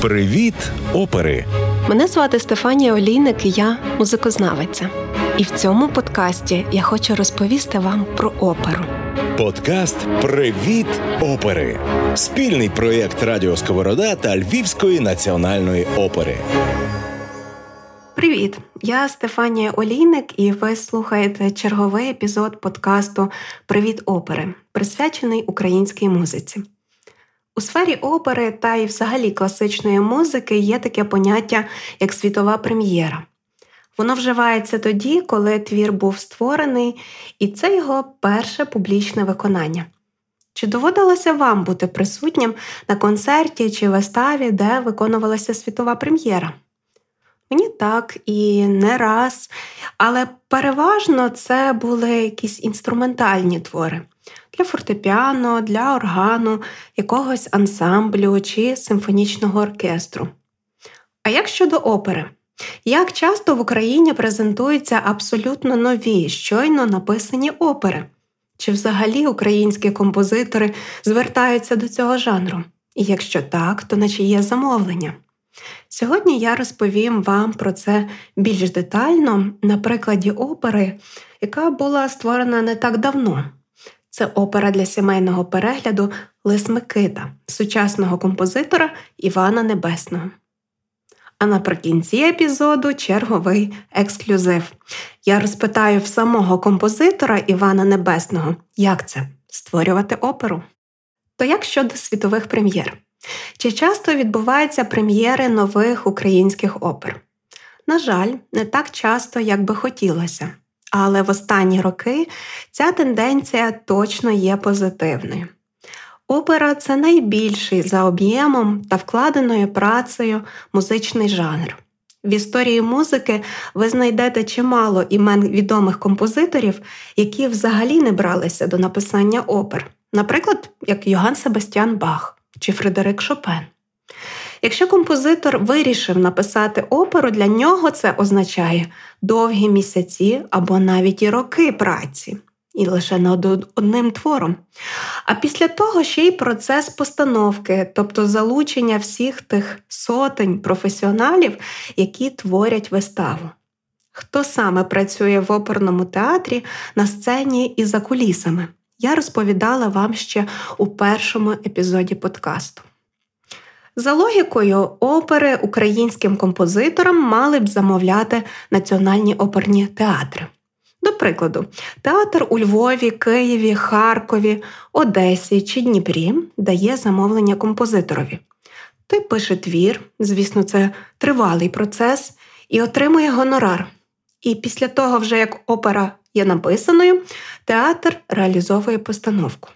Привіт, опери! Мене звати Стефанія Олійник, і я музикознавиця. І в цьому подкасті я хочу розповісти вам про оперу. Подкаст Привіт, опери! Спільний проєкт Радіо Сковорода та Львівської національної опери. Привіт! Я Стефанія Олійник, і ви слухаєте черговий епізод подкасту Привіт опери, присвячений українській музиці. У сфері опери та й взагалі класичної музики є таке поняття як світова прем'єра. Воно вживається тоді, коли твір був створений, і це його перше публічне виконання. Чи доводилося вам бути присутнім на концерті чи виставі, де виконувалася світова прем'єра? Мені так і не раз, але переважно це були якісь інструментальні твори для фортепіано, для органу, якогось ансамблю чи симфонічного оркестру. А як щодо опери? Як часто в Україні презентуються абсолютно нові, щойно написані опери? Чи взагалі українські композитори звертаються до цього жанру? І якщо так, то на чиє замовлення? Сьогодні я розповім вам про це більш детально на прикладі опери, яка була створена не так давно. Це опера для сімейного перегляду Лис Микита сучасного композитора Івана Небесного. А наприкінці епізоду черговий ексклюзив. Я розпитаю в самого композитора Івана Небесного, як це створювати оперу. То як щодо світових прем'єр? Чи часто відбуваються прем'єри нових українських опер? На жаль, не так часто, як би хотілося. Але в останні роки ця тенденція точно є позитивною. Опера це найбільший за об'ємом та вкладеною працею музичний жанр. В історії музики ви знайдете чимало імен відомих композиторів, які взагалі не бралися до написання опер, наприклад, як Йоган Себастьян Бах чи Фредерик Шопен. Якщо композитор вирішив написати оперу, для нього це означає довгі місяці або навіть і роки праці, і лише над одним твором. А після того ще й процес постановки, тобто залучення всіх тих сотень професіоналів, які творять виставу. Хто саме працює в оперному театрі на сцені і за кулісами? Я розповідала вам ще у першому епізоді подкасту. За логікою, опери українським композиторам мали б замовляти національні оперні театри. До прикладу, театр у Львові, Києві, Харкові, Одесі чи Дніпрі дає замовлення композиторові. Той пише твір, звісно, це тривалий процес, і отримує гонорар. І після того, вже як опера є написаною, театр реалізовує постановку.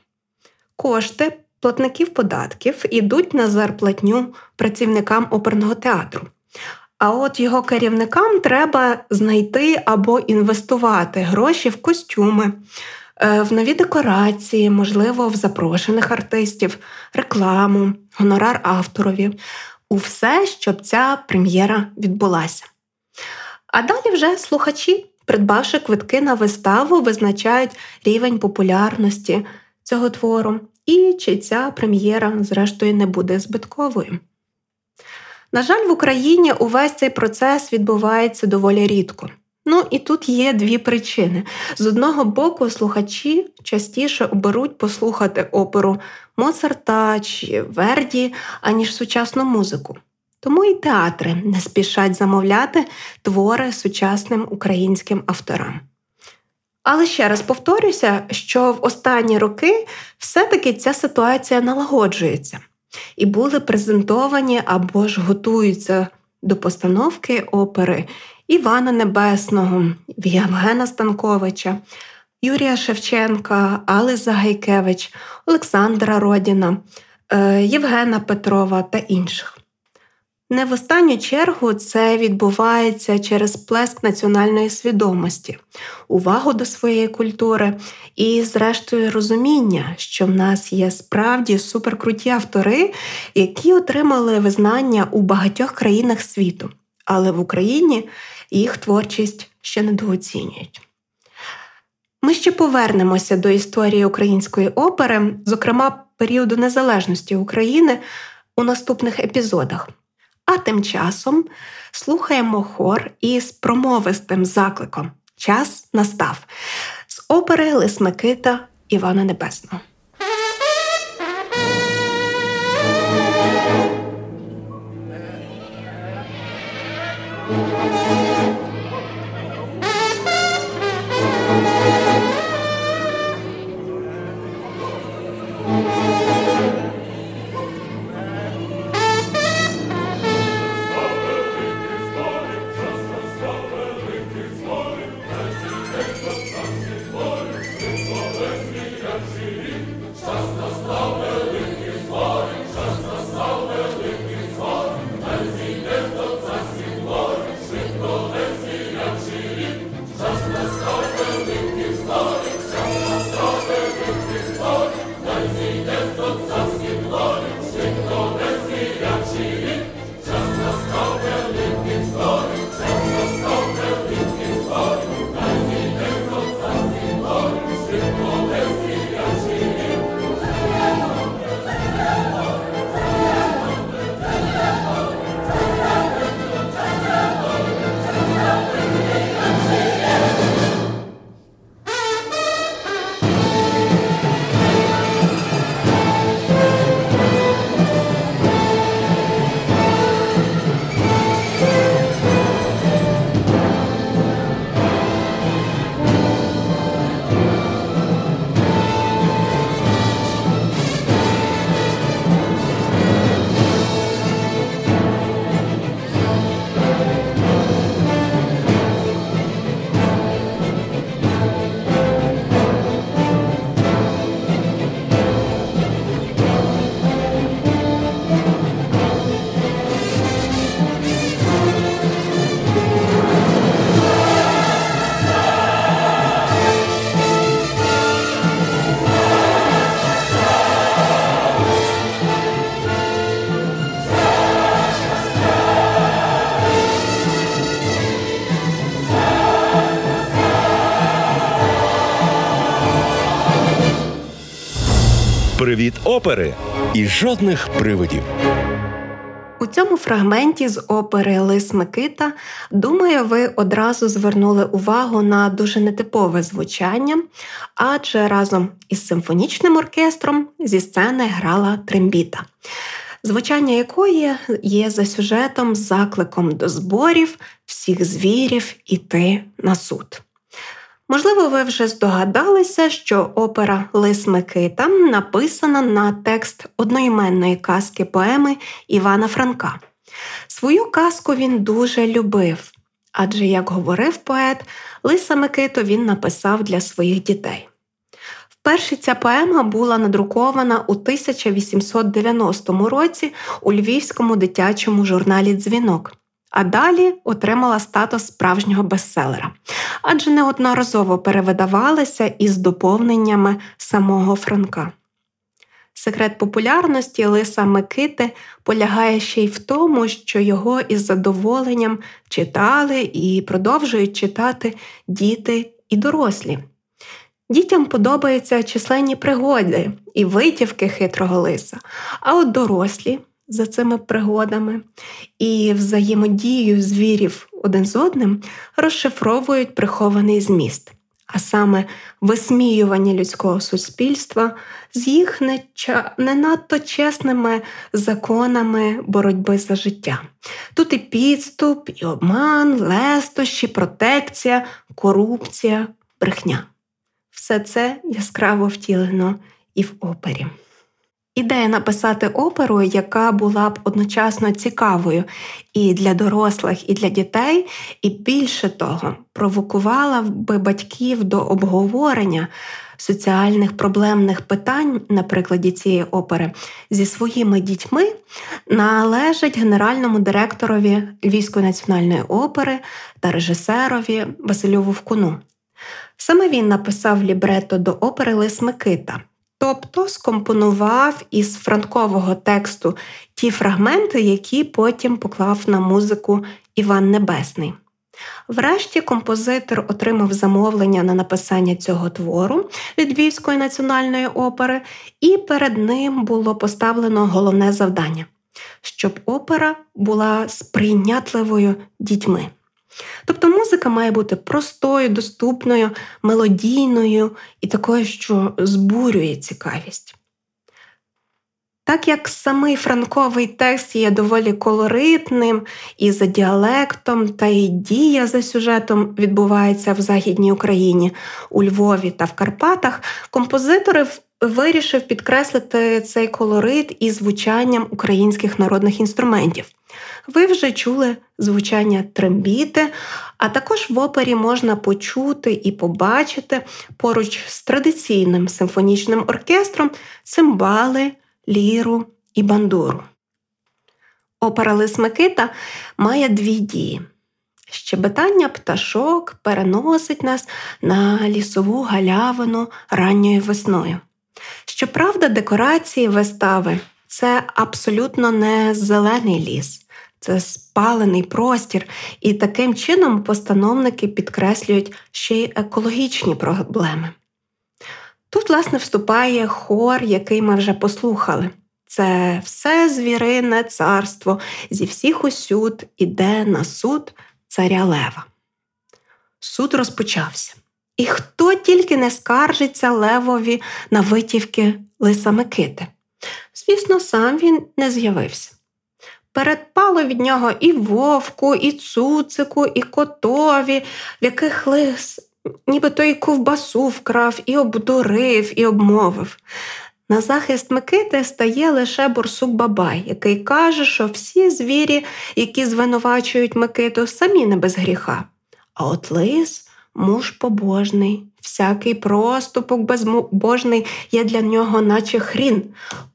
Кошти платників податків ідуть на зарплатню працівникам оперного театру. А от його керівникам треба знайти або інвестувати гроші в костюми, е, в нові декорації, можливо, в запрошених артистів, рекламу, гонорар авторові, у все, щоб ця прем'єра відбулася. А далі вже слухачі, придбавши квитки на виставу, визначають рівень популярності цього твору, і чи ця прем'єра, зрештою, не буде збитковою. На жаль, в Україні увесь цей процес відбувається доволі рідко. Ну і тут є дві причини. З одного боку, слухачі частіше оберуть послухати оперу Моцарта чи Верді, аніж сучасну музику. Тому і театри не спішать замовляти твори сучасним українським авторам. Але ще раз повторюся, що в останні роки все-таки ця ситуація налагоджується і були презентовані або ж готуються до постановки опери Івана Небесного, Євгена Станковича, Юрія Шевченка, Али Загайкевич, Олександра Родіна, е, Євгена Петрова та інших. Не в останню чергу це відбувається через плеск національної свідомості, увагу до своєї культури і, зрештою, розуміння, що в нас є справді суперкруті автори, які отримали визнання у багатьох країнах світу, але в Україні їх творчість ще недооцінюють. Ми ще повернемося до історії української опери, зокрема періоду незалежності України у наступних епізодах. А тим часом слухаємо хор із промовистим закликом Час настав з опери Лис Микита Івана Небесного. Привіт опери і жодних привидів. У цьому фрагменті з опери Лис Микита, думаю, ви одразу звернули увагу на дуже нетипове звучання, адже разом із симфонічним оркестром зі сцени грала трембіта, звучання якої є за сюжетом закликом до зборів всіх звірів іти на суд. Можливо, ви вже здогадалися, що опера Лис Микита написана на текст одноіменної казки поеми Івана Франка. Свою казку він дуже любив, адже, як говорив поет, Лиса Микиту він написав для своїх дітей. Вперше ця поема була надрукована у 1890 році у львівському дитячому журналі Дзвінок а далі отримала статус справжнього бестселера, адже неодноразово перевидавалася із доповненнями самого Франка. Секрет популярності Лиса Микити полягає ще й в тому, що його із задоволенням читали і продовжують читати діти і дорослі. Дітям подобаються численні пригоди і витівки хитрого лиса, а от дорослі за цими пригодами і взаємодією звірів один з одним розшифровують прихований зміст, а саме висміювання людського суспільства з їх не надто чесними законами боротьби за життя. Тут і підступ, і обман, лестощі, протекція, корупція, брехня. Все це яскраво втілено і в опері. Ідея написати оперу, яка була б одночасно цікавою і для дорослих, і для дітей, і більше того, провокувала би батьків до обговорення соціальних проблемних питань, на прикладі цієї опери, зі своїми дітьми, належить генеральному директорові Львівської національної опери та режисерові Василю Вовкуну. Саме він написав лібрето до опери Лис Микита тобто скомпонував із франкового тексту ті фрагменти, які потім поклав на музику Іван Небесний. Врешті композитор отримав замовлення на написання цього твору від Львівської національної опери, і перед ним було поставлено головне завдання щоб опера була сприйнятливою дітьми. Тобто музика має бути простою, доступною, мелодійною і такою, що збурює цікавість. Так як самий франковий текст є доволі колоритним і за діалектом, та й дія за сюжетом відбувається в Західній Україні, у Львові та в Карпатах, композитори вирішив підкреслити цей колорит і звучанням українських народних інструментів. Ви вже чули звучання трембіти, а також в опері можна почути і побачити поруч з традиційним симфонічним оркестром цимбали, ліру і бандуру. Опера Лис Микита має дві дії. Щебетання пташок переносить нас на лісову галявину ранньою весною. Щоправда, декорації вистави це абсолютно не зелений ліс, це спалений простір, і таким чином постановники підкреслюють ще й екологічні проблеми. Тут, власне, вступає хор, який ми вже послухали. Це все звірине царство зі всіх усюд іде на суд царя Лева. Суд розпочався. І хто тільки не скаржиться Левові на витівки Лиса Микити. Звісно, сам він не з'явився. Передпало від нього і вовку, і цуцику, і котові, в яких лис нібито і ковбасу вкрав, і обдурив, і обмовив. На захист Микити стає лише борсук Бабай, який каже, що всі звірі, які звинувачують Микиту, самі не без гріха. А от лис муж побожний, всякий проступок безбожний є для нього, наче хрін.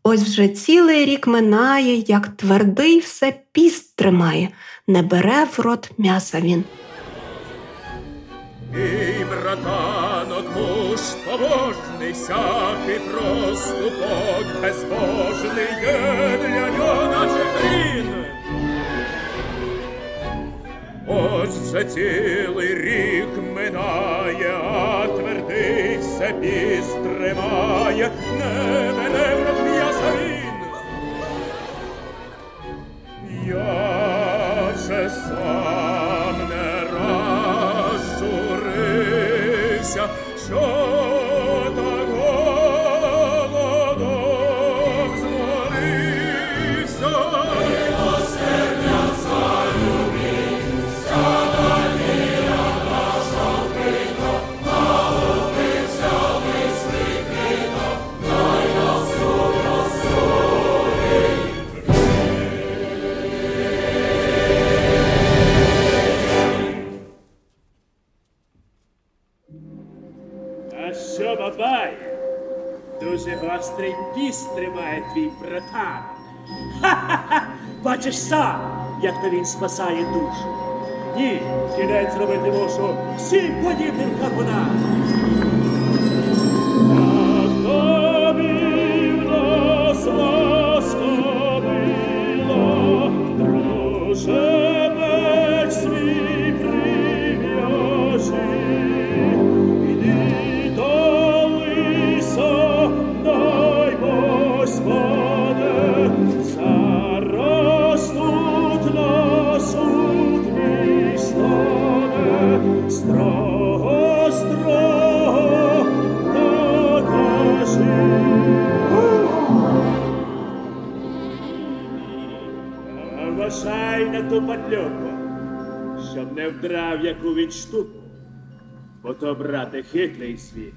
Ось вже цілий рік минає, як твердий все піст тримає, не бере в рот м'яса він. І братанок муж побожний, всякий проступок безбожний є для нього, Ось вже цілий рік минає, а твердий все не мене в він. Я же сам не розжурився, що гострий піс тримає твій братан. Ха-ха-ха! Бачиш сам, як то він спасає душу. Ні, кінець робити мушу всім подібним капунам. Штуку, бо то, брате, хитрий світ.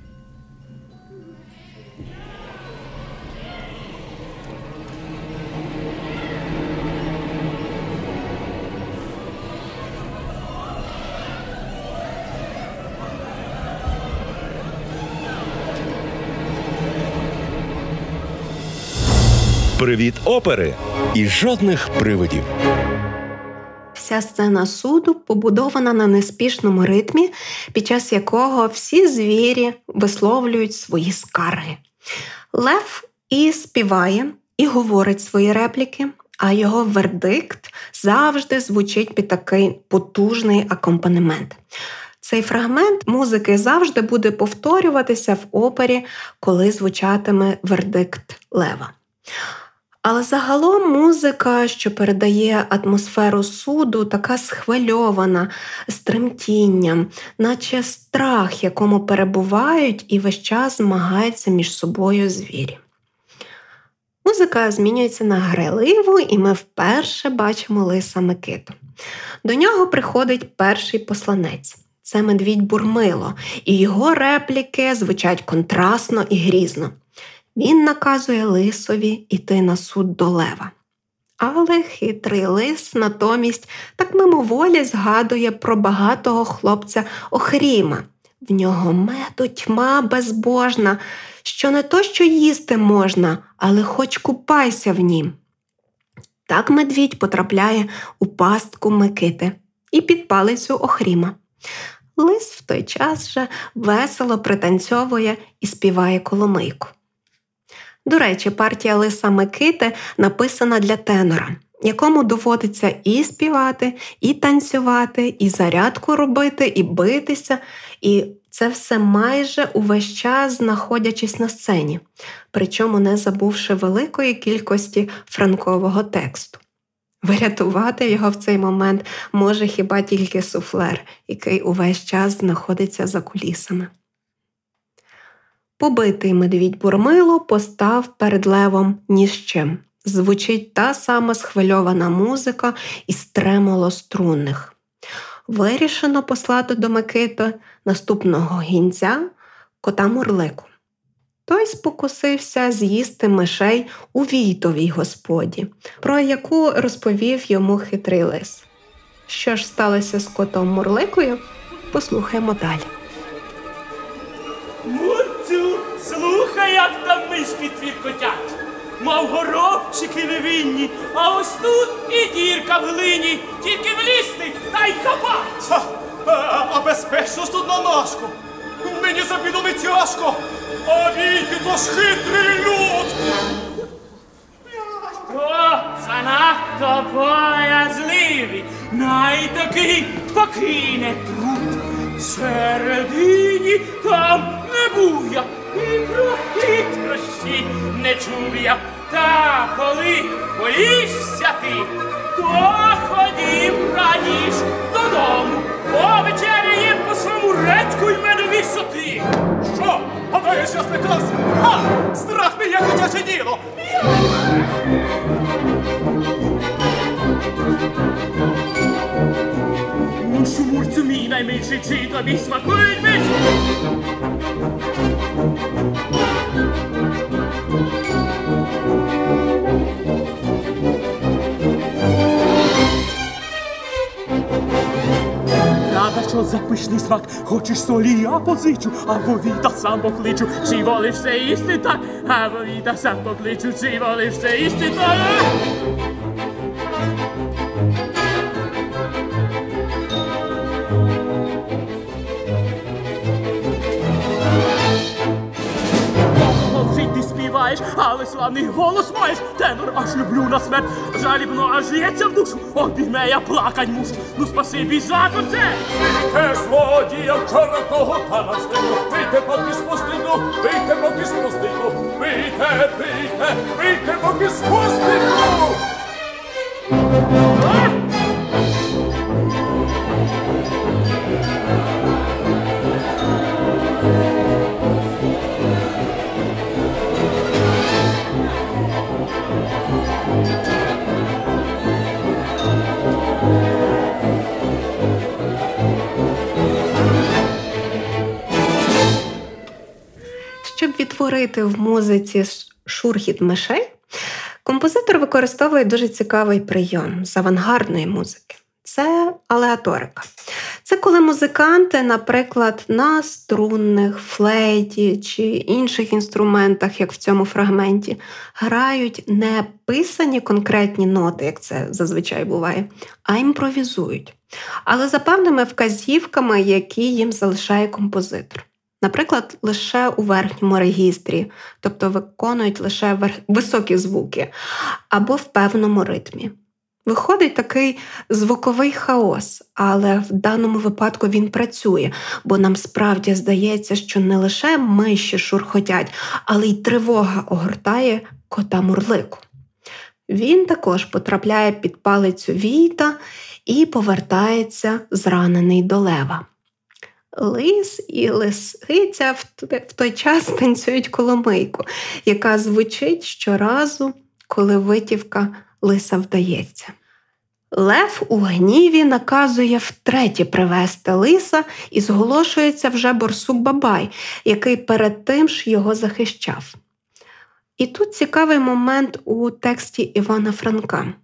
Привіт опери і жодних привидів. Вся сцена суду побудована на неспішному ритмі, під час якого всі звірі висловлюють свої скарги. Лев і співає, і говорить свої репліки, а його вердикт завжди звучить під такий потужний акомпанемент. Цей фрагмент музики завжди буде повторюватися в опері, коли звучатиме вердикт Лева. Але загалом музика, що передає атмосферу суду, така схвильована, з тремтінням, наче страх, якому перебувають і весь час змагаються між собою звірі. Музика змінюється на грайливу, і ми вперше бачимо лиса Микиту. До нього приходить перший посланець. Це медвідь Бурмило, і його репліки звучать контрастно і грізно. Він наказує лисові йти на суд до лева. Але хитрий лис натомість так мимоволі згадує про багатого хлопця Охріма. В нього меду тьма безбожна, що не то, що їсти можна, але хоч купайся в нім. Так медвідь потрапляє у пастку Микити і під палицю Охріма. Лис в той час же весело пританцьовує і співає коломийку. До речі, партія Лиса Микити написана для тенора, якому доводиться і співати, і танцювати, і зарядку робити, і битися, і це все майже увесь час знаходячись на сцені, причому не забувши великої кількості франкового тексту. Врятувати його в цей момент може хіба тільки суфлер, який увесь час знаходиться за кулісами. Побитий медвідь Бурмило постав перед левом ні. Звучить та сама схвильована музика із тремоло струнних. Вирішено послати до Микити наступного гінця кота Мурлику. Той спокусився з'їсти мишей у війтовій господі, про яку розповів йому хитрий лис. Що ж сталося з котом Мурликою? Послухаємо далі. Мишки твіркотять. Мов горобчики невинні, а ось тут і дірка в глині, тільки влізти та й копать. Ха, а, а безпечно ж тут на ножку. Мені за біду не тяжко, а війки то ж хитрий люд. О, занадто боязливі, най такий покине труд. Всередині там не був я, і про хитрощі не чув я. Та коли боїшся ти, то ходім раніш додому, повечеряєм по своєму редьку й медові соти. Що? Гадаєш, я злякався? Ха! Страх мій як дитяче діло. Ну, шумурцю мій наймилший, чи тобі смакують що за пишний смак, хочеш солі, я позичу, або віта сам покличу, чи волиш це істи так, або віта сам покличу, чи волиш це істи так. Співаєш, але славний голос маєш. Тенор аж люблю на смерть. Жалібно аж лється в душу. Обійме я плакать мушу. Ну спасибі за це. Те злодія чорного та на стину. Бийте поки спустину, бийте поки спустину. Бийте, бийте, бийте поки спустину. Щоб відтворити в музиці шурхіт мишей, композитор використовує дуже цікавий прийом з авангардної музики. Це алеаторика. Це коли музиканти, наприклад, на струнних, флейті чи інших інструментах, як в цьому фрагменті, грають не писані конкретні ноти, як це зазвичай буває, а імпровізують. Але за певними вказівками, які їм залишає композитор. Наприклад, лише у верхньому регістрі, тобто виконують лише високі звуки, або в певному ритмі. Виходить такий звуковий хаос, але в даному випадку він працює, бо нам справді здається, що не лише миші шурхотять, але й тривога огортає кота мурлику. Він також потрапляє під палицю Війта і повертається зранений до лева. Лис і лисиця в той час танцюють коломийку, яка звучить щоразу, коли витівка лиса вдається. Лев у гніві наказує втретє привезти лиса і зголошується вже борсук Бабай, який перед тим ж його захищав. І тут цікавий момент у тексті Івана Франка.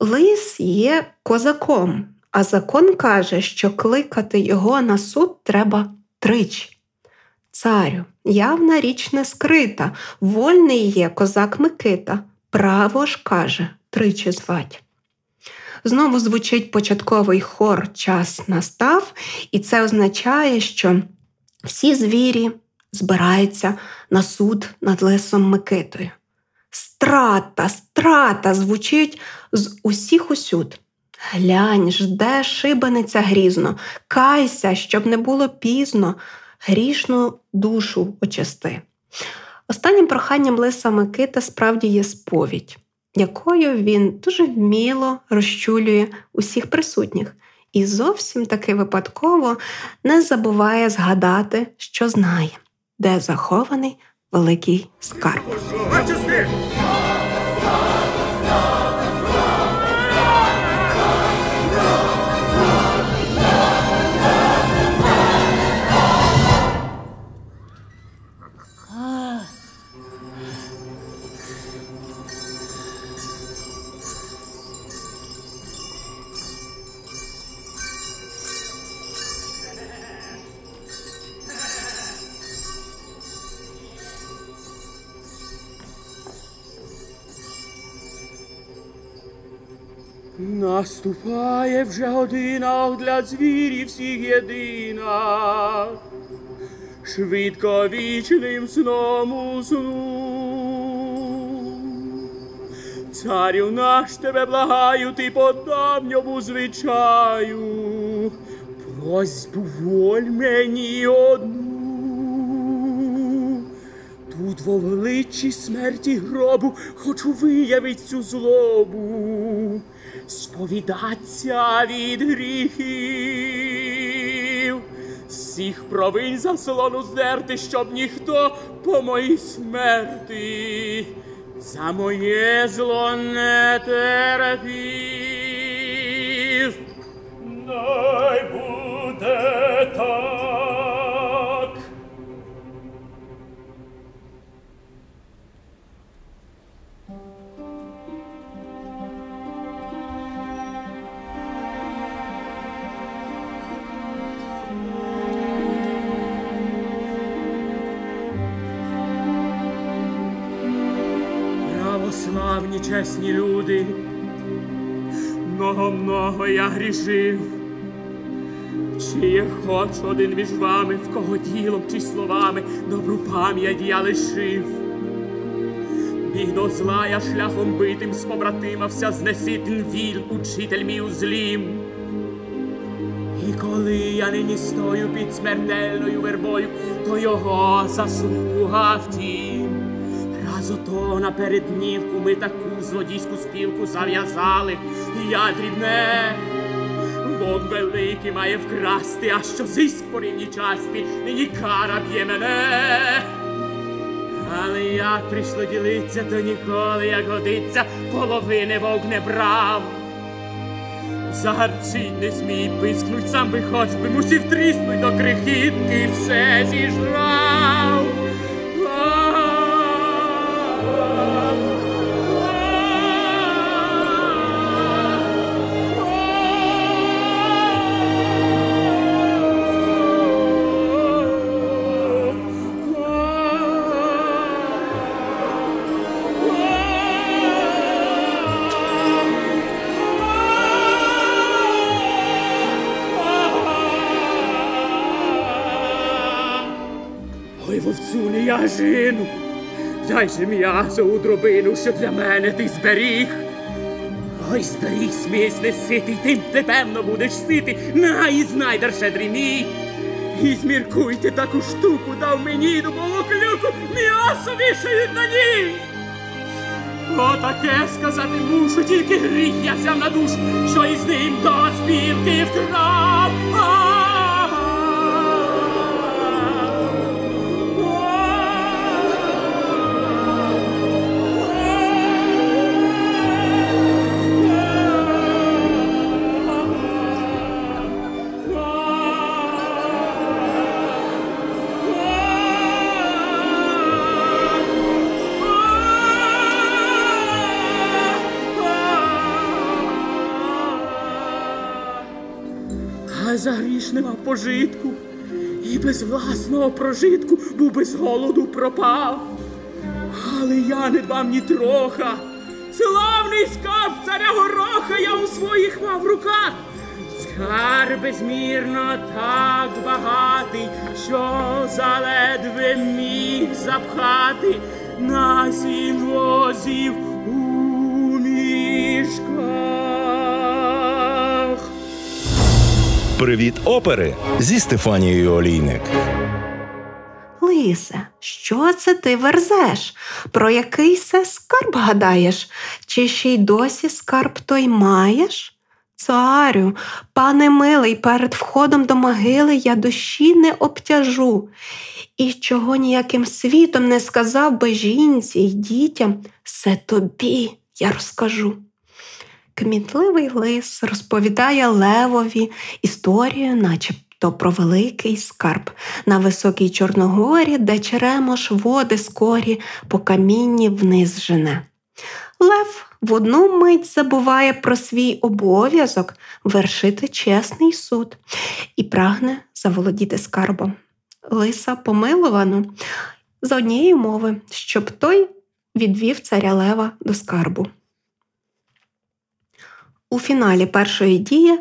Лис є козаком, а закон каже, що кликати його на суд треба тричі. Царю, явна річ не скрита, вольний є козак Микита, право ж каже, тричі звать. Знову звучить початковий хор час настав, і це означає, що всі звірі збираються на суд над лисом Микитою. Страта, страта звучить з усіх усюд. Глянь, жде шибаниця грізно, кайся, щоб не було пізно, грішну душу очисти. Останнім проханням лиса Микита справді є сповідь, якою він дуже вміло розчулює усіх присутніх і зовсім таки випадково не забуває згадати, що знає, де захований великий скарб. Вичисти! Наступає вже година для звірів всіх єдина, швидко вічним сном усну. Царю наш тебе благаю, ти по давньому звичаю, просьбу воль мені одну. Тут во величі смерті гробу хочу виявить цю злобу, сповідаться від гріхів, всіх провинь за солону здерти, щоб ніхто по моїй смерті за моє зло не терпів. Много-много я грішив. Чи є хоч один між вами, в кого ділом чи словами добру пам'ять я лишив? Біг до зла я шляхом битим спобратимався, знеситин віль, учитель мій у злім. І коли я нині стою під смертельною вербою, то його заслуга втім. Раз ото наперед днівку ми таку злодійську спілку зав'язали, я дрібне. Бог великий має вкрасти, а що зиск по рівній часті, нині кара б'є мене. Але як прийшло ділиться, то ніколи, як годиться, половини вовк не брав. Загарчить не змій, пискнуть, сам би хоч би мусів тріснуть до крихітки, все зіжрав. Дай же м'ясо у дробину, що для мене ти зберіг. Ой, зберіг смісь не ситий, ти певно будеш сити, на і знайдер щедрий мій. І зміркуйте таку штуку, дав мені дубову клюку, м'ясо вішають на ній. Отаке сказати мушу, тільки гріх я взяв на душу, що із ним до співки вкрав. За гріш не пожитку, і без власного прожитку був без голоду пропав. Але я не дбав ні троха. Славний скарб царя гороха я у своїх мав руках. Скарб безмірно так багатий, що заледве міг запхати на сім возів у мішках. Привіт опери зі Стефанією Олійник. Лисе, що це ти верзеш? Про який се скарб гадаєш? Чи ще й досі скарб той маєш? Царю, пане милий, перед входом до могили я душі не обтяжу. І чого ніяким світом не сказав би жінці й дітям, все тобі я розкажу. Кмітливий лис розповідає Левові історію, начебто про великий скарб на високій Чорногорі, де черемош води скорі по камінні вниз жене. Лев в одну мить забуває про свій обов'язок вершити чесний суд і прагне заволодіти скарбом. Лиса помилувано за однієї мови, щоб той відвів царя Лева до скарбу. У фіналі першої дії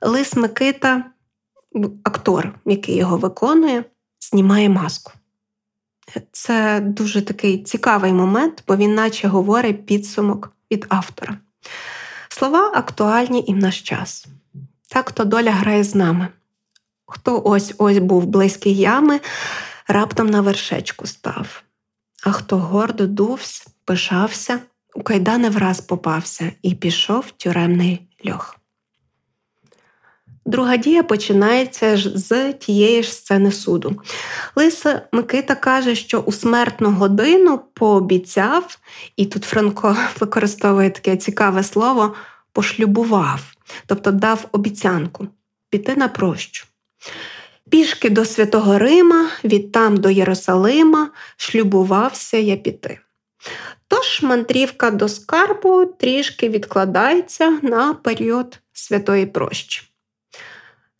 Лис Микита, актор, який його виконує, знімає маску. Це дуже такий цікавий момент, бо він наче говорить підсумок від автора. Слова актуальні і в наш час. Так то доля грає з нами. Хто ось ось був близький ями, раптом на вершечку став, а хто гордо дувсь, пишався, у кайдани враз попався і пішов тюремний льох. Друга дія починається з тієї ж сцени суду. Лиса Микита каже, що у смертну годину пообіцяв, і тут Франко використовує таке цікаве слово пошлюбував, тобто дав обіцянку піти на прощу. Пішки до Святого Рима, відтам до Єрусалима, шлюбувався я піти. Тож мандрівка до скарбу трішки відкладається на період святої прощі.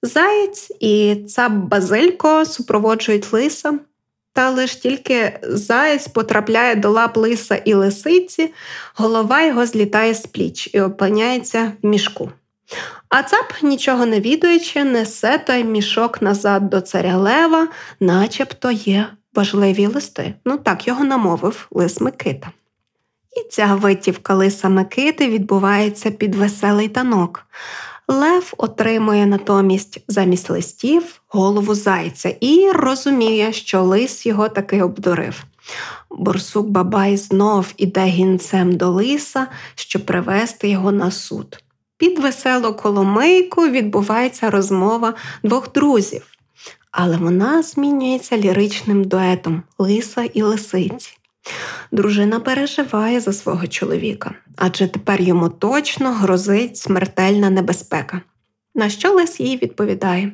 Заєць і цап Базилько супроводжують лиса, та лиш тільки заєць потрапляє до лап лиса і лисиці, голова його злітає з пліч і опиняється в мішку. А цап, нічого не відуючи, несе той мішок назад до царя Лева, начебто є важливі листи. Ну так його намовив лис Микита. І ця витівка лиса Микити відбувається під веселий танок. Лев отримує натомість замість листів голову зайця і розуміє, що лис його таки обдурив. Борсук Бабай знов іде гінцем до лиса, щоб привести його на суд. Під веселу коломийку відбувається розмова двох друзів, але вона змінюється ліричним дуетом лиса і лисиці. Дружина переживає за свого чоловіка, адже тепер йому точно грозить смертельна небезпека. На що лис їй відповідає?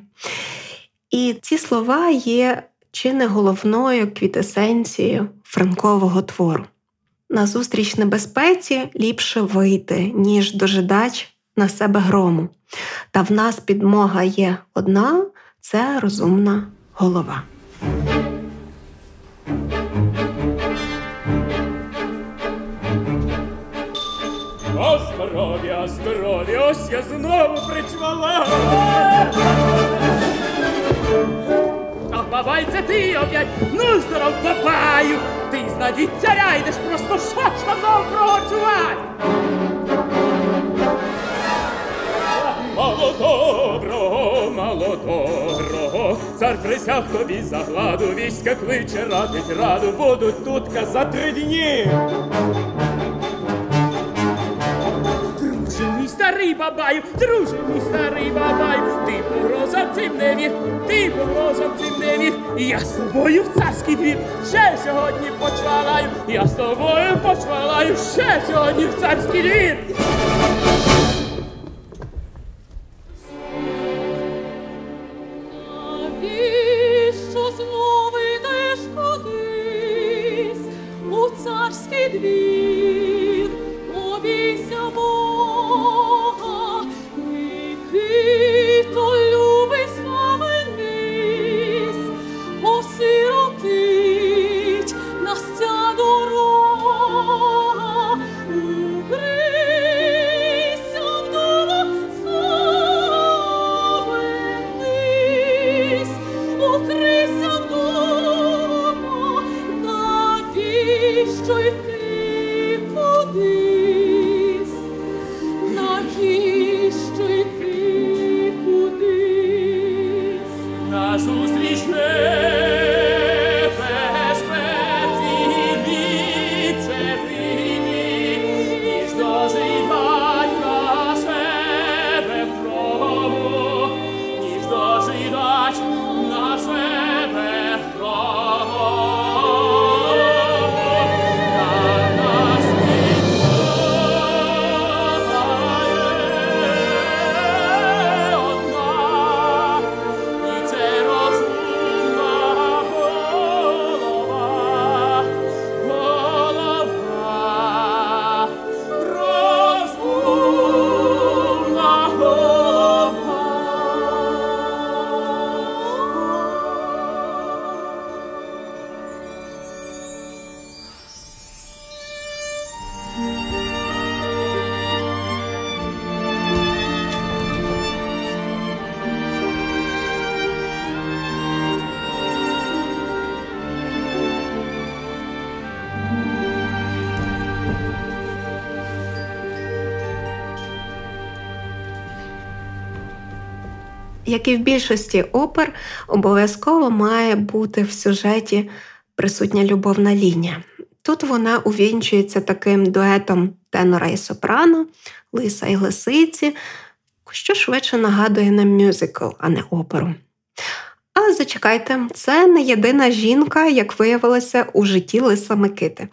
І ці слова є чи не головною квітесенцією франкового твору. Назустріч небезпеці ліпше вийти, ніж дожидач на себе грому. Та в нас підмога є одна це розумна голова. О, здоров'я, здоров'я, ось я знову причвала. Ах, бабай, це ти опять, ну здоров, бабаю, ти знадіть царя йдеш просто що ж там доброго чувати. Мало доброго, мало доброго, цар присяг тобі за гладу, війська кличе, радить раду, будуть тут за три дні. Старий бабаю, друже мій старий бабаю, ти погрозам цим не вір, ти погрозам цим не вір. Я з тобою в царський двір ще сьогодні почвалаю, я з тобою почвалаю ще сьогодні в царський двір. Як і в більшості опер, обов'язково має бути в сюжеті присутня любовна лінія. Тут вона увінчується таким дуетом тенора і сопрано, лиса і лисиці, що швидше нагадує нам мюзикл, а не оперу. Але зачекайте, це не єдина жінка, як виявилося у житті Лиса Микити.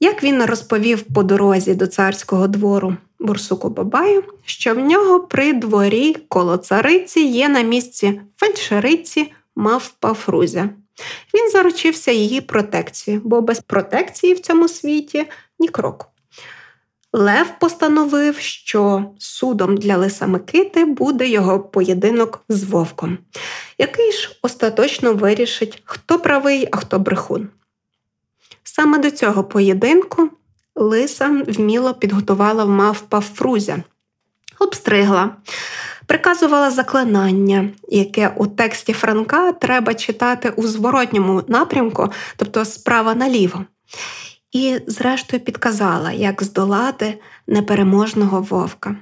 Як він розповів по дорозі до царського двору Бурсуку Бабаю, що в нього при дворі коло цариці є на місці фельдшериці мавпа Фрузя. Він заручився її протекцією, бо без протекції в цьому світі ні кроку. Лев постановив, що судом для Лиса Микити буде його поєдинок з вовком, який ж остаточно вирішить, хто правий, а хто брехун. Саме до цього поєдинку Лиса вміло підготувала мавпа Фрузя, обстригла, приказувала заклинання, яке у тексті Франка треба читати у зворотньому напрямку, тобто справа наліво. І, зрештою, підказала, як здолати непереможного вовка.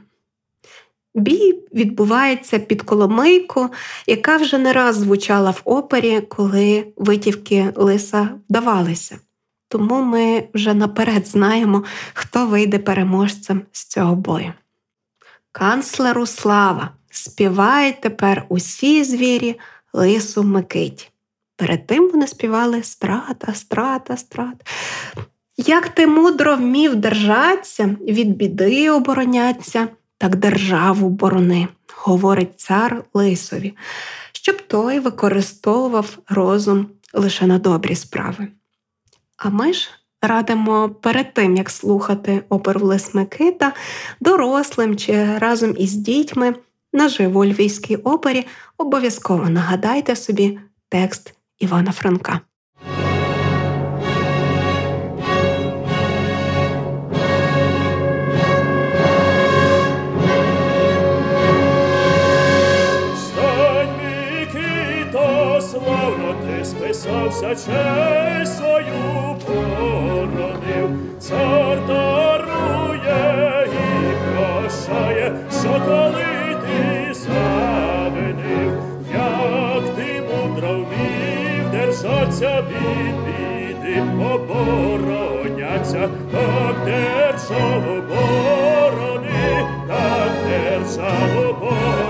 Бій відбувається під Коломийку, яка вже не раз звучала в опері, коли витівки лиса вдавалися. Тому ми вже наперед знаємо, хто вийде переможцем з цього бою. Канцлеру слава! Співають тепер усі звірі лису Микиті. Перед тим вони співали страта, страта, страта. Як ти мудро вмів держатися, від біди обороняться, так державу борони, говорить цар лисові, щоб той використовував розум лише на добрі справи. А ми ж радимо перед тим, як слухати оперу Лис Микита, дорослим чи разом із дітьми наживо у Львівській опері обов'язково нагадайте собі текст Івана Франка. Славно ти списався, честь свою. Цар дарує і прощає, що коли ти завинив, як ти мудро вмів держаться від біди, обороняться, так державу борони, так написать,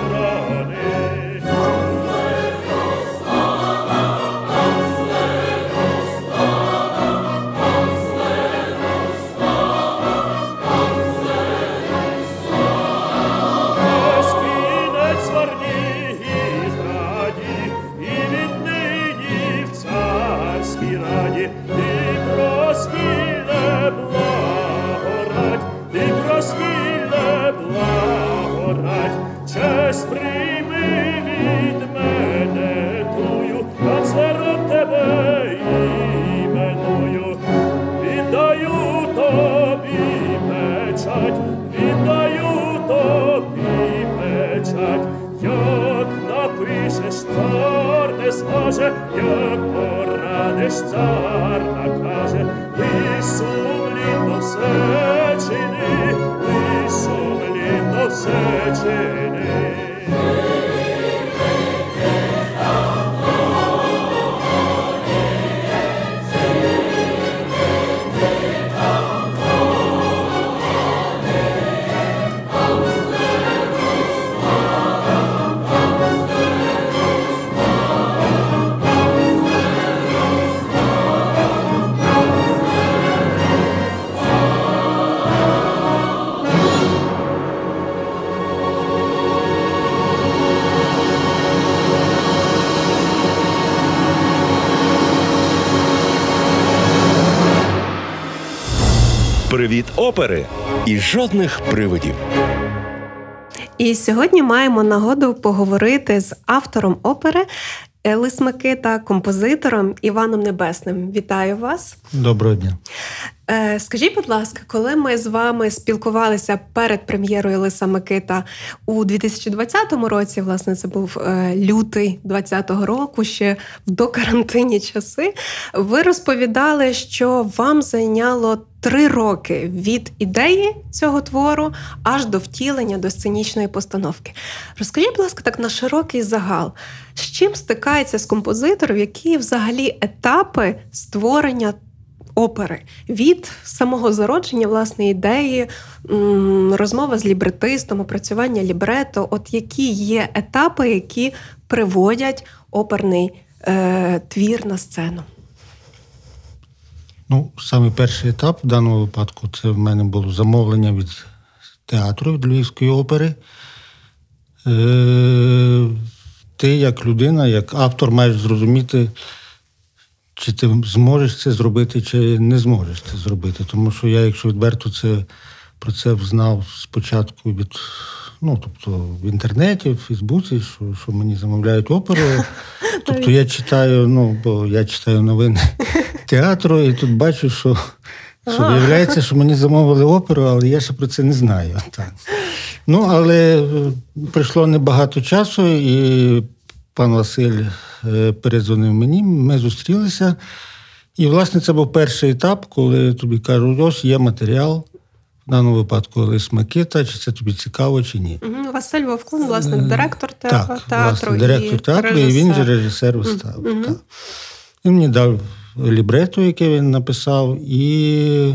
опери! І жодних привидів. І сьогодні маємо нагоду поговорити з автором опери Елис Микита, композитором Іваном Небесним. Вітаю вас! Доброго дня. Е, Скажіть, будь ласка, коли ми з вами спілкувалися перед прем'єрою Лиса Микита у 2020 році, власне, це був е, лютий 2020 року, ще в докарантинні часи, ви розповідали, що вам зайняло три роки від ідеї цього твору аж до втілення до сценічної постановки. Розкажіть, будь ласка, так на широкий загал, з чим стикається з композитором, які взагалі етапи створення опери від самого зародження власної ідеї, розмова з лібретистом, опрацювання лібрето. От які є етапи, які приводять оперний е, твір на сцену? Ну, саме перший етап в даному випадку це в мене було замовлення від театру, від Львівської опери. Е, ти, як людина, як автор, маєш зрозуміти, чи ти зможеш це зробити, чи не зможеш це зробити. Тому що я, якщо відверто це про це знав спочатку від, ну, тобто в інтернеті, в Фейсбуці, що, що мені замовляють оперу. Тобто я читаю, ну, бо я читаю новини театру, і тут бачу, що, що виявляється, що мені замовили оперу, але я ще про це не знаю. Так. Ну, але е, пройшло небагато часу, і пан Василь е, передзвонив мені, ми зустрілися. І, власне, це був перший етап, коли тобі кажуть, ось є матеріал, в даному випадку Лис Микита, чи це тобі цікаво, чи ні. Мгм, Василь Вовкун, власне, директор те- Е, Так, театру. власне, директор театру, і він же режисер. вистави. Так. Він мені дав лібрето, яке він написав, і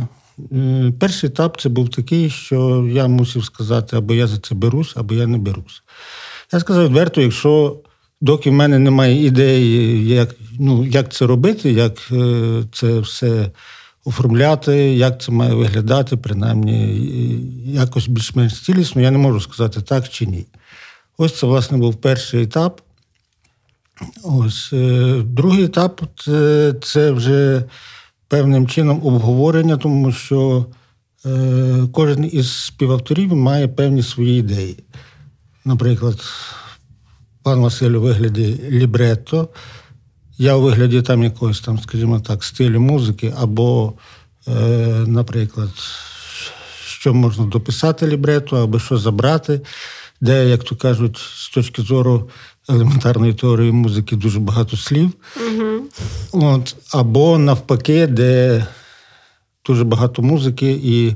е, перший етап це був такий, що я мусив сказати, або я за це берусь, або я не берусь. Я сказав відверто, якщо доки в мене немає ідеї, як, ну, як це робити, як е, це все оформляти, як це має виглядати, принаймні якось більш-менш цілісно, я не можу сказати так чи ні. Ось це, власне, був перший етап. Ось е, другий етап це, це вже певним чином обговорення, тому що е, кожен із співавторів має певні свої ідеї. Наприклад, пан Василь у вигляді лібретто, я у вигляді там якогось там, скажімо так, стилю музики, або, е, наприклад, що можна дописати лібрету, або що забрати, де, як то кажуть, з точки зору елементарної теорії музики дуже багато слів. От, або навпаки, де дуже багато музики, і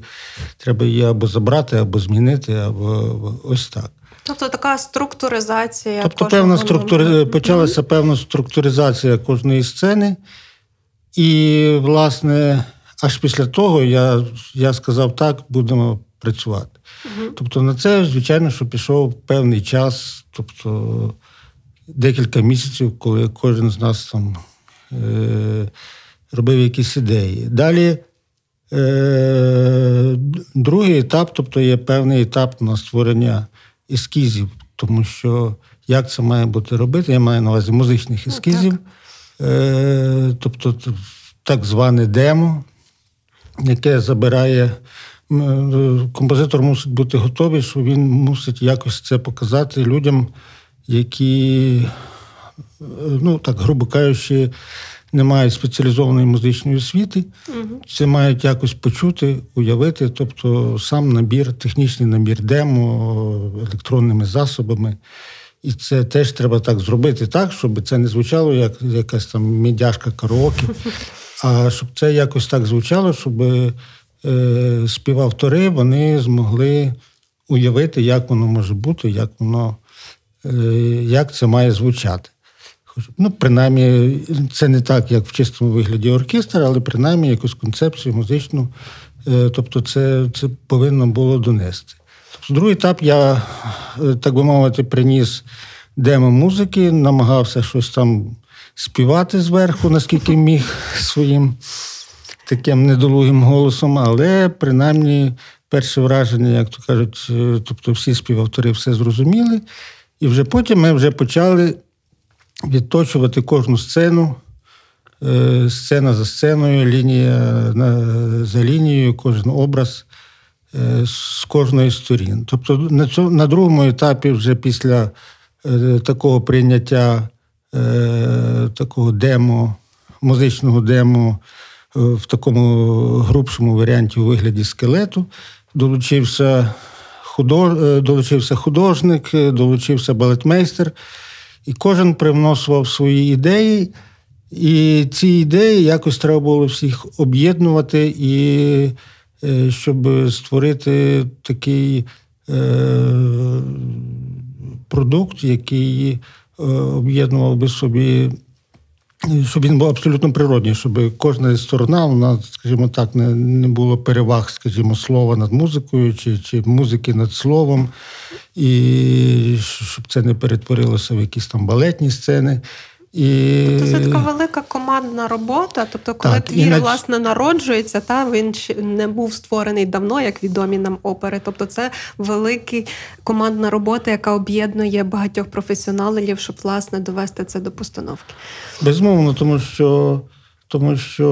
треба її або забрати, або змінити, або ось так. Тобто така структуризація. Тобто, певна структури... почалася певна структуризація кожної сцени. І, власне, аж після того я, я сказав, так, будемо працювати. Тобто, на це, звичайно, що пішов певний час, тобто декілька місяців, коли кожен з нас там е- робив якісь ідеї. Далі. Е, другий етап, тобто є певний етап на створення ескізів, тому що як це має бути робити, я маю на увазі музичних ескізів, е, тобто так зване демо, яке забирає. е, Композитор мусить бути готовий, що він мусить якось це показати людям, які, е, ну так грубо кажучи, не мають спеціалізованої музичної освіти, це мають якось почути, уявити, тобто сам набір, технічний набір демо електронними засобами. І це теж треба так зробити так, щоб це не звучало як якась там мідяшка караоке, а щоб це якось так звучало, щоб е, співавтори вони змогли уявити, як воно може бути, як воно е, як це має звучати. Ну, принаймні, це не так, як в чистому вигляді оркестр, але принаймні якусь концепцію музичну. е, Тобто, це, це повинно було донести. Тобто, другий етап я, е, так би мовити, приніс демо музики, намагався щось там співати зверху, наскільки міг своїм таким недолугим голосом, але принаймні перше враження, як то кажуть, е, тобто всі співавтори все зрозуміли. І вже потім ми вже почали відточувати кожну сцену, е, сцена за сценою, лінія за лінією, кожен образ е, з кожної сторін. Тобто на, другому етапі, вже після е, такого прийняття такого демо, музичного демо в такому грубшому варіанті у вигляді скелету, долучився, долучився художник, долучився балетмейстер, і кожен привносував свої ідеї. І ці ідеї якось треба було всіх об'єднувати, і е, щоб створити такий е, продукт, який е, об'єднував би собі, щоб він був абсолютно природній, щоб кожна сторона, вона, скажімо так, не, не було переваг, скажімо, слова над музикою чи, чи музики над словом, і щоб це не перетворилося в якісь там балетні сцени. І... Тобто це така велика командна робота. Тобто, коли Так, твір на- власне народжується, та він не був створений давно, як відомі нам опери. Тобто, це велика командна робота, яка об'єднує багатьох професіоналів, щоб власне довести це до постановки. Безумовно, тому що, тому що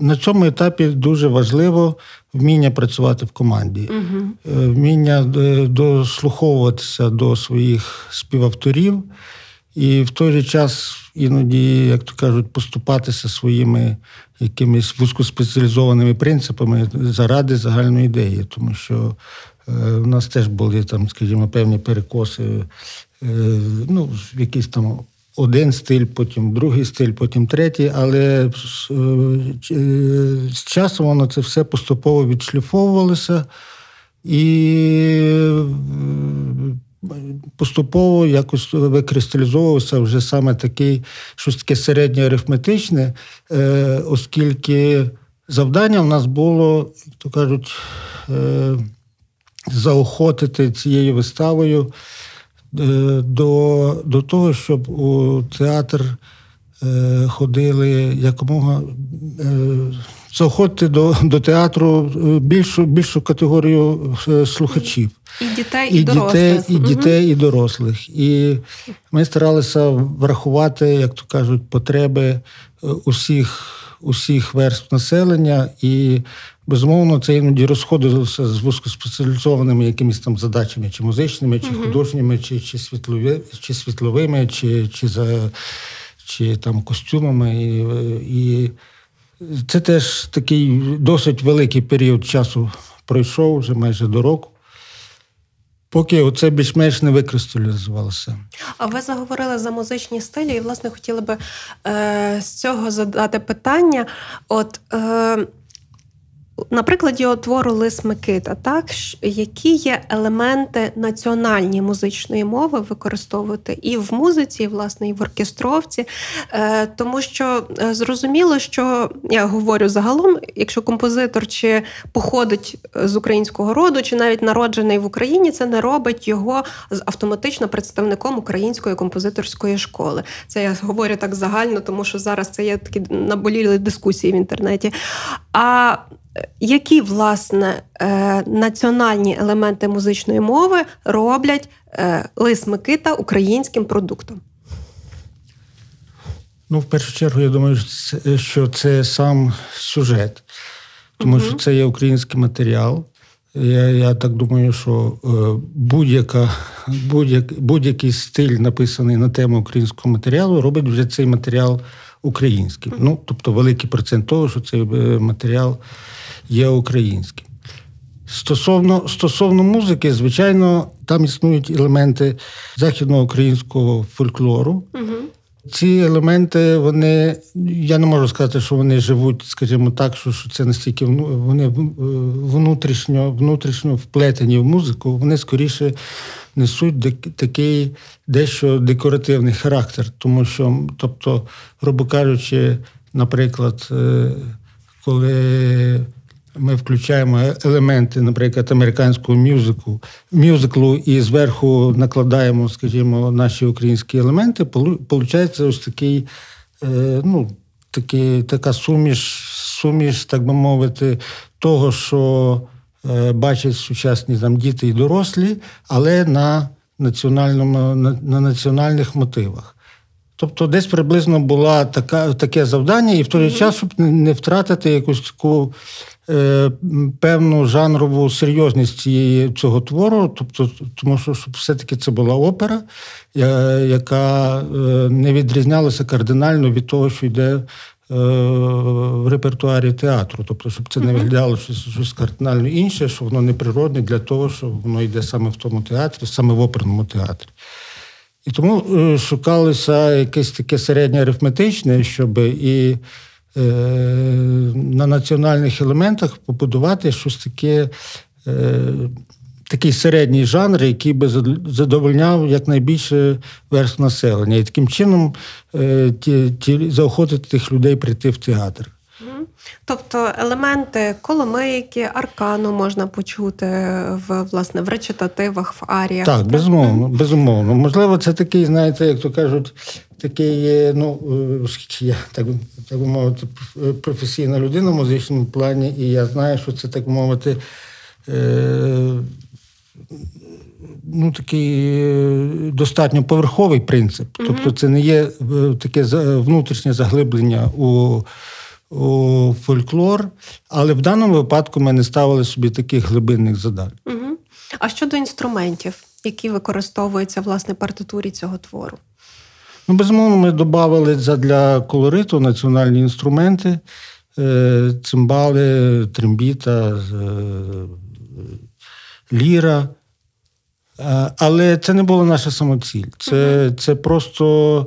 е, на цьому етапі дуже важливо вміння працювати в команді, Е, вміння е, дослуховуватися до своїх співавторів, і в той же час іноді, як то кажуть, поступатися своїми якимись вузькоспеціалізованими принципами заради загальної ідеї, тому що е, у нас теж були там, скажімо, певні перекоси, е, ну, в якийсь там один стиль, потім другий стиль, потім третій, але з, е, з часом воно це все поступово відшліфовувалося. І поступово якось викристалізовувався вже саме такий щось таке середнє арифметичне, е, оскільки завдання в нас було, як то кажуть, е, заохотити цією виставою е, до, до того, щоб у театр ходили якомога е, заохотити до, до театру е, більшу, більшу категорію е, слухачів. І дітей, і, І дорослих. дітей, і дітей, і дорослих. І ми старалися врахувати, як то кажуть, потреби е, усіх, усіх верств населення. І безумовно це іноді розходилося з вузькоспеціалізованими якимись там задачами, чи музичними, чи художніми, чи, чи, світлові, чи світловими, чи, чи, за, чи там костюмами. І, і це теж такий досить великий період часу пройшов, вже майже до року. Поки оце більш-менш не викристалізувалося. А ви заговорили за музичні стилі, і власне хотіли би е, з цього задати питання. От е, на прикладі твору Лис Микита, так які є елементи національні музичної мови використовувати і в музиці, і власне, і в оркестровці, е, тому що е, зрозуміло, що я говорю загалом, якщо композитор чи походить е, з українського роду, чи навіть народжений в Україні, це не робить його автоматично представником української композиторської школи. Це я говорю так загально, тому що зараз це є такі наболіли дискусії в інтернеті. А які власне е, національні елементи музичної мови роблять е, Лис Микита українським продуктом? Ну, в першу чергу, я думаю, що це, сам сюжет, тому що це є український матеріал. Я, я так думаю, що е, будь-яка, будь-як, будь-який стиль, написаний на тему українського матеріалу, робить вже цей матеріал українським. Ну, тобто великий процент того, що цей матеріал є українським. Стосовно, стосовно музики, звичайно, там існують елементи західноукраїнського фольклору. Ці елементи, вони, я не можу сказати, що вони живуть, скажімо так, що, що це настільки вони е, внутрішньо, внутрішньо вплетені в музику, вони скоріше несуть такий дещо декоративний характер. Тому що, тобто, грубо кажучи, наприклад, е, коли ми включаємо елементи, наприклад, американського мюзику, мюзиклу і зверху накладаємо, скажімо, наші українські елементи, виходить ось такий, е, ну, такий, така суміш, суміш, так би мовити, того, що е, бачать сучасні там діти і дорослі, але на, національному, на, на національних мотивах. Тобто, десь приблизно була така, таке завдання, і в той час, щоб не- втратити якусь таку е, певну жанрову серйозність цієї, цього твору, тобто, тому що щоб все-таки це була опера, я- яка е, не відрізнялася кардинально від того, що йде. е, В репертуарі театру, тобто, щоб це не виглядало щось, щось кардинально інше, що воно неприродне для того, що воно йде саме в тому театрі, саме в оперному театрі. І тому е, шукалося якесь таке середнє арифметичне, щоб і е, на національних елементах побудувати щось таке, е, такий середній жанр, який би задовольняв якнайбільше верст населення. І таким чином е, ті, ті, заохотити тих людей прийти в театр. Тобто елементи коломийки, аркану можна почути в власне в речитативах, в аріях. Так, безумовно, безумовно. Можливо, це такий, знаєте, як то кажуть, такий, ну, е, оскільки я так, так би мовити, професійна людина в музичному плані, і я знаю, що це так мовити. Е- Ну, такий е, достатньо поверховий принцип. Тобто, це не є е, таке внутрішнє заглиблення у, у фольклор, але в даному випадку ми не ставили собі таких глибинних завдань. Угу. А щодо інструментів, які використовуються власне партитурі цього твору? Ну, безумовно, ми додали для колориту національні інструменти, е, цимбали, трембіта, е, ліра. Е, Але це не була наша самоціль. Це, це просто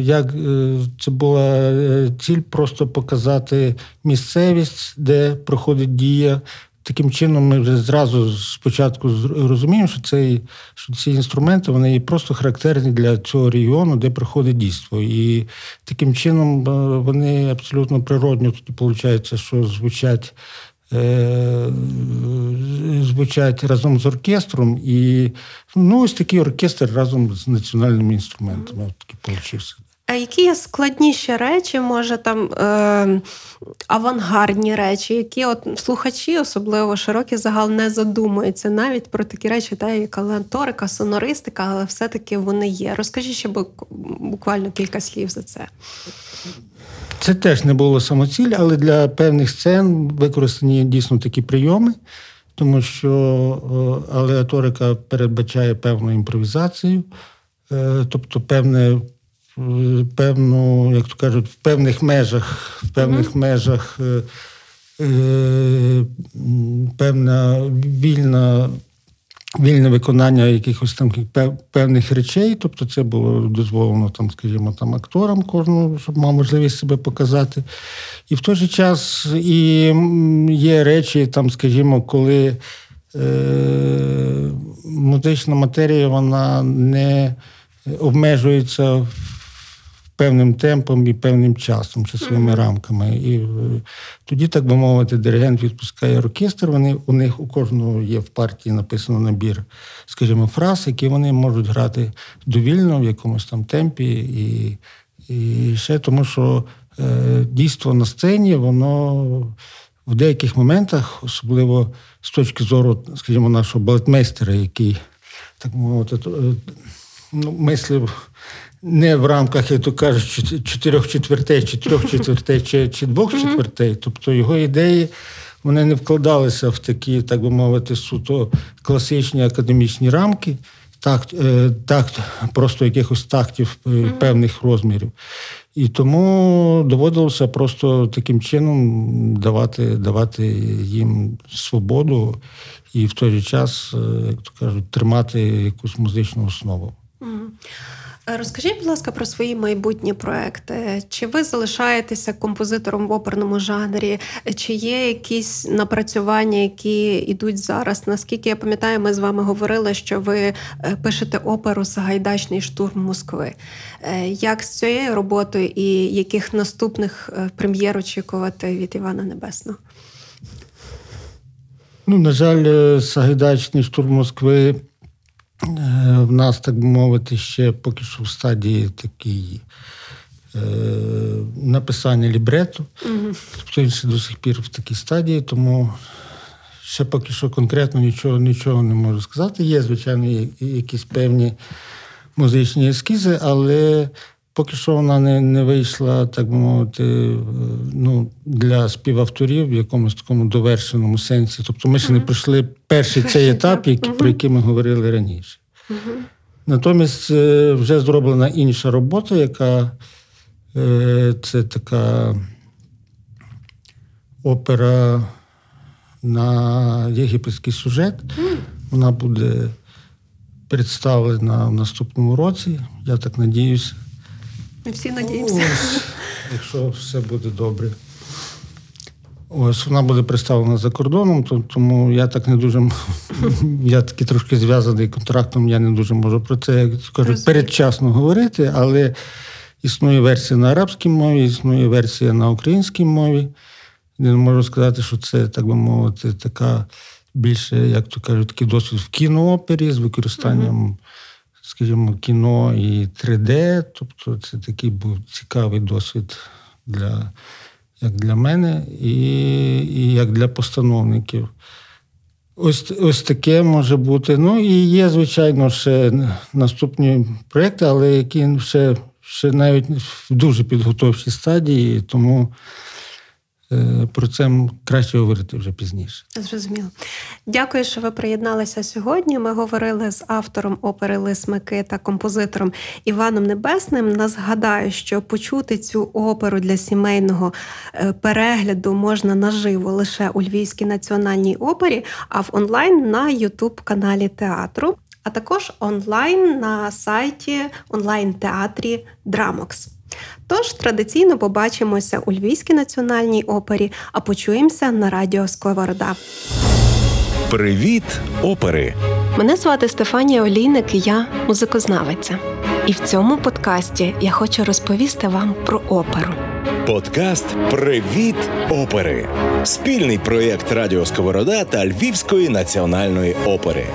як е, це була е, ціль просто показати місцевість, де проходить дія. Таким чином, ми вже зразу спочатку розуміємо, що, цей, що ці інструменти вони просто характерні для цього регіону, де проходить дійство. І таким чином е, вони абсолютно природньо тоді виходить, що звучать. Е, Звучать разом з оркестром, і ну, ось такий оркестр разом з національними інструментами. От такий получився. А які є складніші речі, може там е, авангардні речі, які от слухачі, особливо широкий загал, не задумуються навіть про такі речі, та як аленторика, сонористика, але все-таки вони є. Розкажіть ще бук- буквально кілька слів за це. Це теж не було самоціль, але для певних сцен використані дійсно такі прийоми, тому що е, алеаторика передбачає певну імпровізацію, е, тобто певне, е, певну, як то кажуть, в певних межах, в певних межах е, е, певна вільна вільне виконання якихось там певних речей, тобто це було дозволено там, скажімо, там акторам кожному, щоб мав можливість себе показати. І в той же час і є речі, там, скажімо, коли е, музична матерія вона не обмежується певним темпом і певним часом, часовими рамками. І е, тоді, так би мовити, диригент відпускає оркестр. Вони у них у кожного є в партії написано набір, скажімо, фраз, які вони можуть грати довільно в якомусь там темпі, і, і ще тому, що е, дійство на сцені, воно в деяких моментах, особливо з точки зору, скажімо, нашого балетмейстера, який так мовити, е, ну, мислив не в рамках, як то кажуть, чотирьох четвертей, чи трьох четвертей, чи, чи двох четвертей. Тобто його ідеї вони не вкладалися в такі, так би мовити, суто класичні академічні рамки, такт, е, такт просто якихось тактів е, певних розмірів. І тому доводилося просто таким чином давати, давати їм свободу і в той же час, е, як то кажуть, тримати якусь музичну основу. Розкажіть, будь ласка, про свої майбутні проекти. Чи ви залишаєтеся композитором в оперному жанрі? Чи є якісь напрацювання, які йдуть зараз? Наскільки я пам'ятаю, ми з вами говорили, що ви е, пишете оперу Сагайдачний штурм Москви. Е, Як з цією роботою і яких наступних е, прем'єр очікувати від Івана Небесного? Ну, на жаль, Сагайдачний штурм Москви в нас, так би мовити, ще поки що в стадії такій е, написання лібрету. Тобто він ще до сих пір в такій стадії, тому ще поки що конкретно нічого, нічого не можу сказати. Є, звичайно, якісь певні музичні ескізи, але поки що вона не, не вийшла, так би мовити, е, ну, для співавторів в якомусь такому довершеному сенсі. Тобто ми ще не пройшли перший цей етап, який, про який ми говорили раніше. Натомість е, вже зроблена інша робота, яка е, це така опера на єгипетський сюжет. Вона буде представлена в наступному році. Я так надіюся. Ми всі надіємося. Ось, якщо все буде добре. Ось вона буде представлена за кордоном, то- тому я так не дуже я такий трошки зв'язаний контрактом, я не дуже можу про це як кажуть, передчасно говорити, але існує версія на арабській мові, існує версія на українській мові. Не можу сказати, що це, так би мовити, така більше, як то кажуть, такий досвід в кіноопері з використанням, скажімо, кіно і 3D. Тобто це такий був цікавий досвід для, як для мене і, і як для постановників. Ось, ось таке може бути. Ну і є, звичайно, ще наступні проекти, але які ще, ще навіть в дуже підготовчій стадії, тому про це краще говорити вже пізніше. Зрозуміло. Дякую, що ви приєдналися сьогодні. Ми говорили з автором опери Лисмики та композитором Іваном Небесним. Нагадаю, що почути цю оперу для сімейного е, перегляду можна наживо лише у Львівській національній опері, а в онлайн на Ютуб каналі театру, а також онлайн на сайті онлайн-театрі Драмокс. Тож традиційно побачимося у Львівській національній опері, а почуємося на радіо Сковорода. Привіт, опери! Мене звати Стефанія Олійник, і я музикознавиця. І в цьому подкасті я хочу розповісти вам про оперу. Подкаст Привіт, опери! Спільний проєкт Радіо Сковорода та Львівської національної опери.